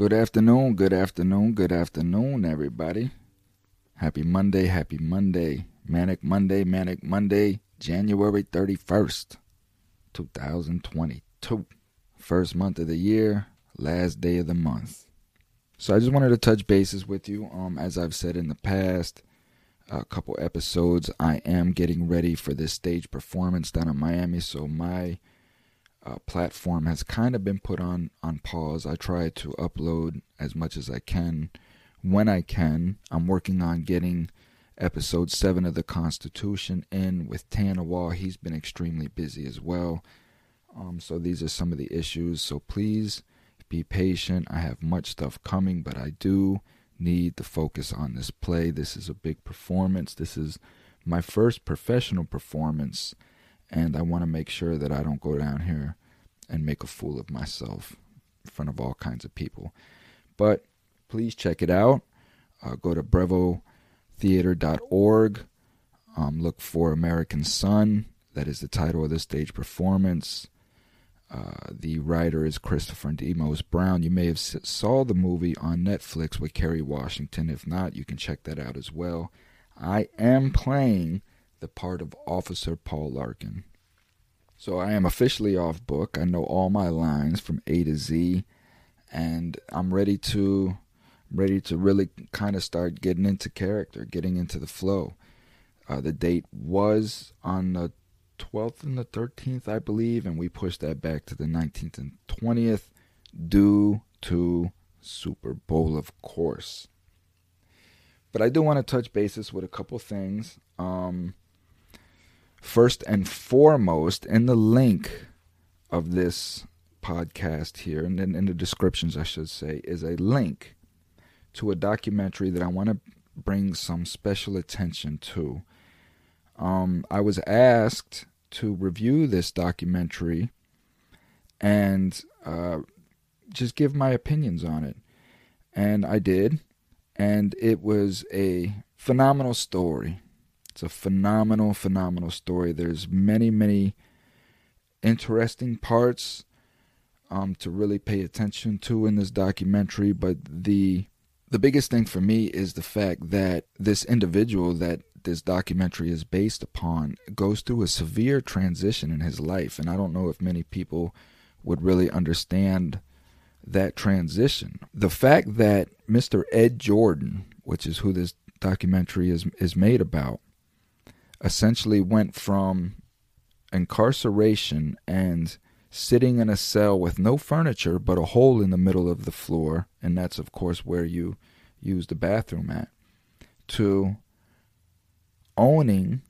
Good afternoon, good afternoon, good afternoon, everybody. Happy Monday, happy Monday. Manic Monday, Manic Monday, January 31st, 2022. First month of the year, last day of the month. So I just wanted to touch bases with you. Um, as I've said in the past, a couple episodes, I am getting ready for this stage performance down in Miami. So my uh, platform has kind of been put on on pause. I try to upload as much as I can when I can. I'm working on getting episode seven of the Constitution in with Tanawal. He's been extremely busy as well. Um, so these are some of the issues. So please be patient. I have much stuff coming, but I do need to focus on this play. This is a big performance. This is my first professional performance and I want to make sure that I don't go down here and make a fool of myself in front of all kinds of people. But please check it out. Uh, go to brevotheater.org. Um, look for American Son. That is the title of the stage performance. Uh, the writer is Christopher Demos Brown. You may have saw the movie on Netflix with Kerry Washington. If not, you can check that out as well. I am playing the part of Officer Paul Larkin. So I am officially off book. I know all my lines from A to Z, and I'm ready to ready to really kind of start getting into character, getting into the flow. Uh, the date was on the 12th and the 13th, I believe, and we pushed that back to the 19th and 20th due to Super Bowl, of course. But I do want to touch bases with a couple things. Um, first and foremost, in the link of this podcast here, and then in the descriptions, I should say, is a link to a documentary that I want to bring some special attention to. Um, I was asked to review this documentary and uh, just give my opinions on it. And I did. And it was a phenomenal story. It's a phenomenal, phenomenal story. There's many, many interesting parts um, to really pay attention to in this documentary, but the the biggest thing for me is the fact that this individual that this documentary is based upon goes through a severe transition in his life, and I don't know if many people would really understand that transition. The fact that Mr. Ed Jordan, which is who this documentary is is made about, essentially went from incarceration and sitting in a cell with no furniture but a hole in the middle of the floor, and that's, of course, where you use the bathroom at, to owning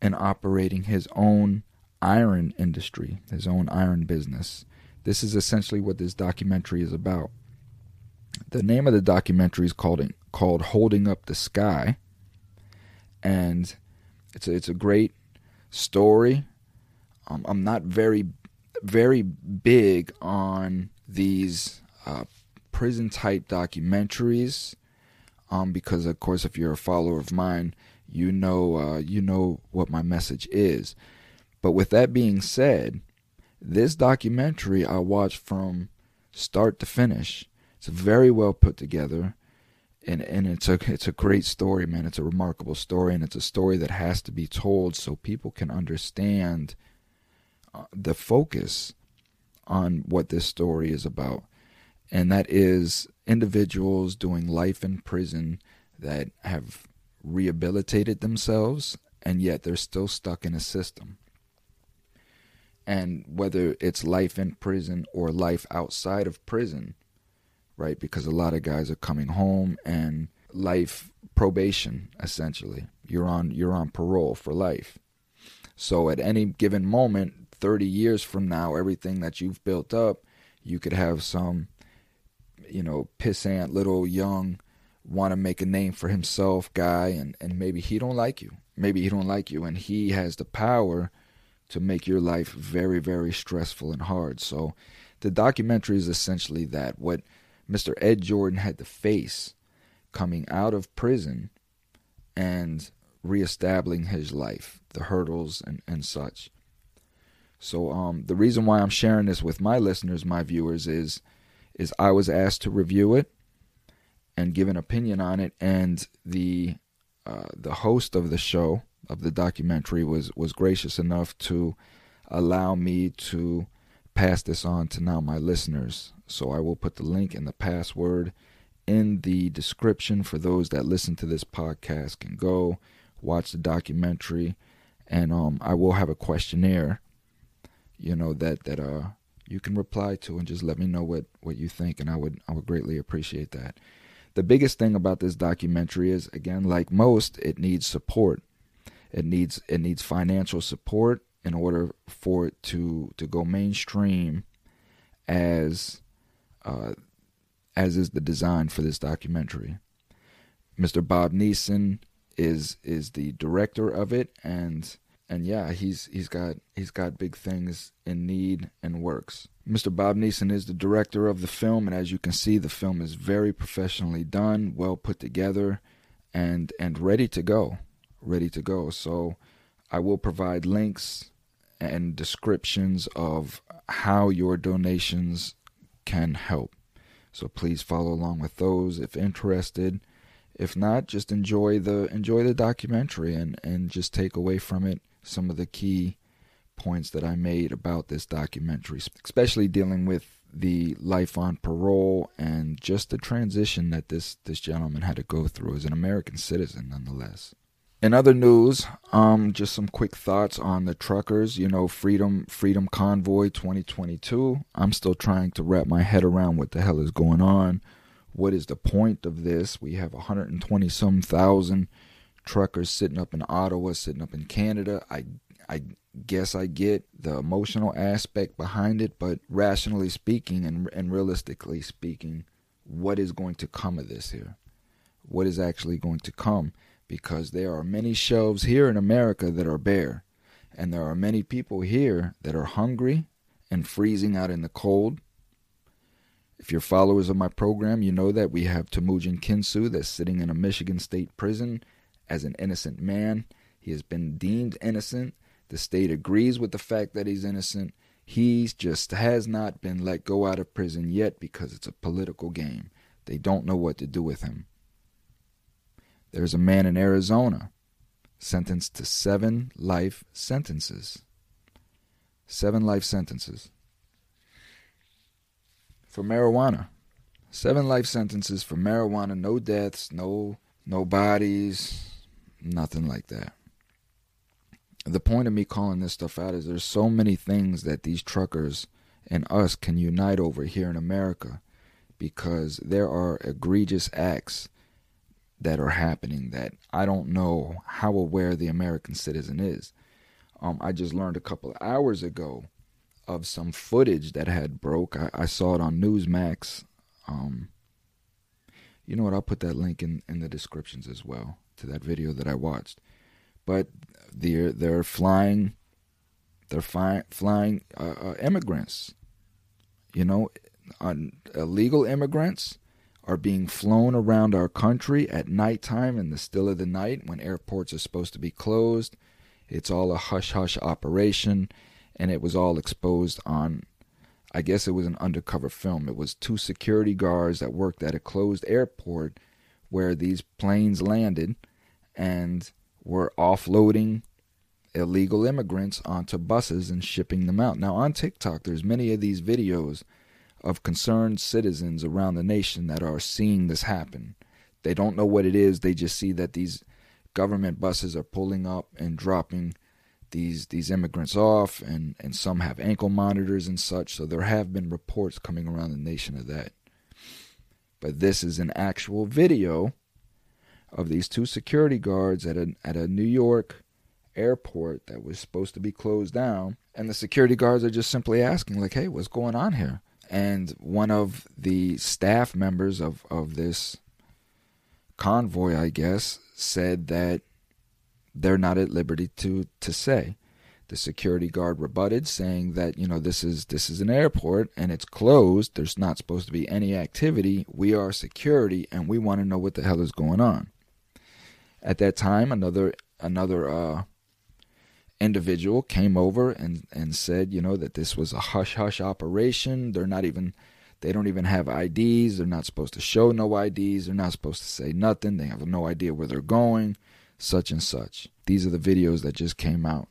and operating his own iron industry, his own iron business. This is essentially what this documentary is about. The name of the documentary is called called Holding Up the Sky, and it's a, it's a great story. Um, I'm not very very big on these uh, prison type documentaries um, because of course if you're a follower of mine you know uh, you know what my message is but with that being said this documentary I watched from start to finish it's very well put together and and it's a it's a great story, man. It's a remarkable story, and it's a story that has to be told so people can understand uh, the focus on what this story is about, and that is individuals doing life in prison that have rehabilitated themselves, and yet they're still stuck in a system. And whether it's life in prison or life outside of prison, right? Because a lot of guys are coming home and life probation essentially. You're on you're on parole for life. So at any given moment, 30 years from now, everything that you've built up, you could have some you know, pissant little young want to make a name for himself guy and and maybe he don't like you. Maybe he don't like you and he has the power to make your life very very stressful and hard. So the documentary is essentially that what Mr. Ed Jordan had to face coming out of prison and reestablishing his life, the hurdles and, and such. So um, the reason why I'm sharing this with my listeners, my viewers, is is I was asked to review it and give an opinion on it, and the uh, the host of the show of the documentary was was gracious enough to allow me to pass this on to now my listeners. So I will put the link and the password in the description for those that listen to this podcast can go watch the documentary and um I will have a questionnaire you know that that uh you can reply to and just let me know what what you think and I would I would greatly appreciate that. The biggest thing about this documentary is again like most it needs support. It needs it needs financial support in order for it to to go mainstream as uh, as is the design for this documentary. Mr. Bob Neeson is is the director of it and and yeah, he's he's got he's got big things in need and works. Mr. Bob Neeson is the director of the film and as you can see the film is very professionally done, well put together and and ready to go. Ready to go. So I will provide links and descriptions of how your donations can help. So please follow along with those if interested. If not, just enjoy the enjoy the documentary and, and just take away from it some of the key points that I made about this documentary, especially dealing with the life on parole and just the transition that this this gentleman had to go through as an American citizen nonetheless. In other news, um, just some quick thoughts on the truckers. You know, Freedom Freedom Convoy 2022. I'm still trying to wrap my head around what the hell is going on. What is the point of this? We have 120 some thousand truckers sitting up in Ottawa, sitting up in Canada. I I guess I get the emotional aspect behind it, but rationally speaking and and realistically speaking, what is going to come of this here? What is actually going to come? Because there are many shelves here in America that are bare, and there are many people here that are hungry and freezing out in the cold. If you're followers of my program, you know that we have Temujin Kensu that's sitting in a Michigan state prison as an innocent man. He has been deemed innocent. The state agrees with the fact that he's innocent. He just has not been let go out of prison yet because it's a political game. They don't know what to do with him. There's a man in Arizona sentenced to seven life sentences. Seven life sentences for marijuana. Seven life sentences for marijuana, no deaths, no no bodies, nothing like that. The point of me calling this stuff out is there's so many things that these truckers and us can unite over here in America because there are egregious acts that are happening that I don't know how aware the American citizen is. Um, I just learned a couple hours ago of some footage that had broke. I, I saw it on Newsmax. Um, you know what? I'll put that link in, in the descriptions as well to that video that I watched. But they're they're flying, they're fi- flying uh, uh, immigrants. You know, illegal immigrants are being flown around our country at nighttime in the still of the night when airports are supposed to be closed. It's all a hush hush operation, and it was all exposed on, I guess it was an undercover film. It was two security guards that worked at a closed airport where these planes landed and were offloading illegal immigrants onto buses and shipping them out. Now on TikTok, there's many of these videos of concerned citizens around the nation that are seeing this happen. They don't know what it is, they just see that these government buses are pulling up and dropping these these immigrants off and and some have ankle monitors and such. So there have been reports coming around the nation of that. But this is an actual video of these two security guards at a at a New York airport that was supposed to be closed down. And the security guards are just simply asking like hey what's going on here and one of the staff members of, of this convoy, I guess, said that they're not at liberty to, to say. The security guard rebutted, saying that you know this is this is an airport and it's closed. There's not supposed to be any activity. We are security, and we want to know what the hell is going on. At that time, another another uh, individual came over and, and said, you know, that this was a hush hush operation. They're not even They don't even have IDs. They're not supposed to show no IDs. They're not supposed to say nothing. They have no idea where they're going, such and such. These are the videos that just came out.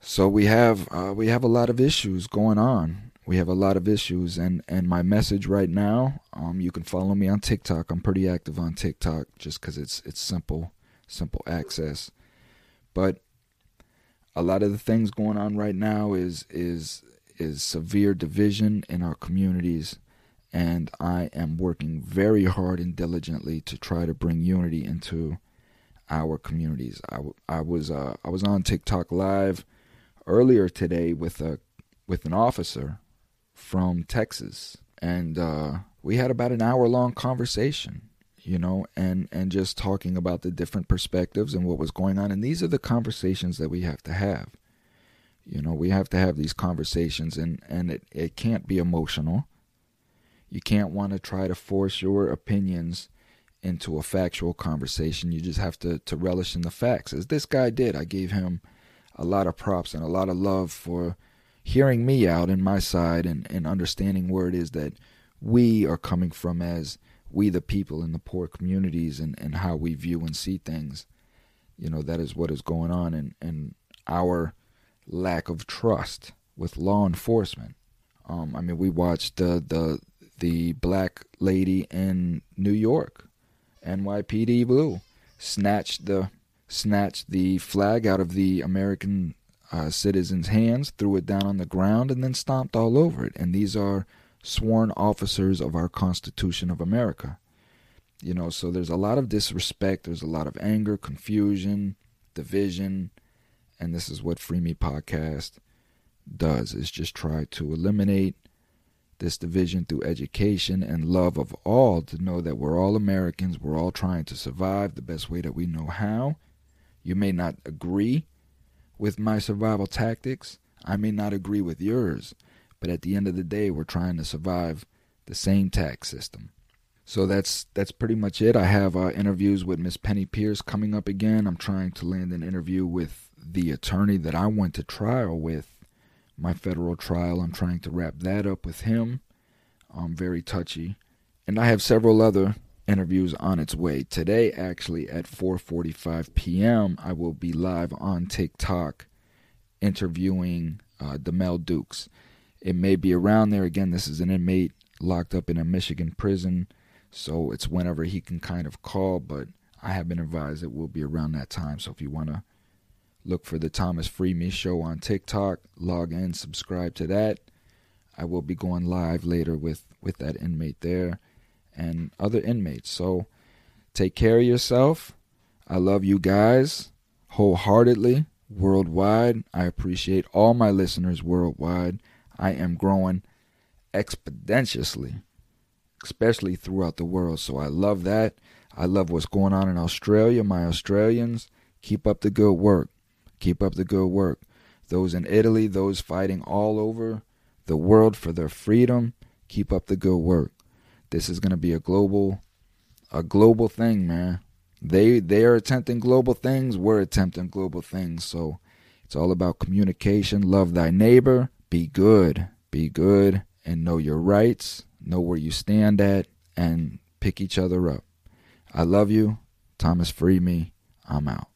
So we have uh, we have a lot of issues going on. We have a lot of issues, and and my message right now, um, you can follow me on TikTok. I'm pretty active on TikTok just because it's it's simple, simple access. But a lot of the things going on right now is is is severe division in our communities and I am working very hard and diligently to try to bring unity into our communities. I, I was uh, I was on TikTok live earlier today with a with an officer from Texas, and uh, we had about an hour long conversation. You know, and and just talking about the different perspectives and what was going on. And these are the conversations that we have to have. You know, we have to have these conversations, and and it it can't be emotional. You can't want to try to force your opinions into a factual conversation. You just have to to relish in the facts, as this guy did. I gave him a lot of props and a lot of love for hearing me out in my side and, and understanding where it is that we are coming from as we the people in the poor communities and, and how we view and see things. You know, that is what is going on and, and our lack of trust with law enforcement. Um, I mean, we watched the the the black lady in New York, NYPD Blue, snatched the snatched the flag out of the American uh, citizens' hands, threw it down on the ground, and then stomped all over it. And these are sworn officers of our Constitution of America. You know, so there's a lot of disrespect, there's a lot of anger, confusion, division, and this is what Free Me Podcast does is just try to eliminate this division through education and love of all to know that we're all Americans, we're all trying to survive the best way that we know how, you may not agree with my survival tactics. I may not agree with yours. But at the end of the day, we're trying to survive the same tax system. So that's that's pretty much it. I have uh, interviews with Miss Penny Pierce coming up again. I'm trying to land an interview with the attorney that I went to trial with, my federal trial. I'm trying to wrap that up with him. I'm very touchy, and I have several other interviews on its way. Today, actually, at 4:45 p.m., I will be live on TikTok interviewing uh, Demel Dukes. It may be around there. Again, this is an inmate locked up in a Michigan prison, so it's whenever he can kind of call. But I have been advised it will be around that time. So if you want to look for the Thomas Free Me Show on TikTok, log in, subscribe to that. I will be going live later with with that inmate there and other inmates. So take care of yourself. I love you guys wholeheartedly, worldwide. I appreciate all my listeners worldwide. I am growing exponentially, especially throughout the world. So I love that. I love what's going on in Australia. My Australians, keep up the good work. Keep up the good work. Those in Italy, those fighting all over the world for their freedom, keep up the good work. This is going to be a global a global thing, man. They they are attempting global things, we're attempting global things. So it's all about communication, love thy neighbor, be good, be good and know your rights, know where you stand at and pick each other up. I love you. Thomas Free Me. I'm out.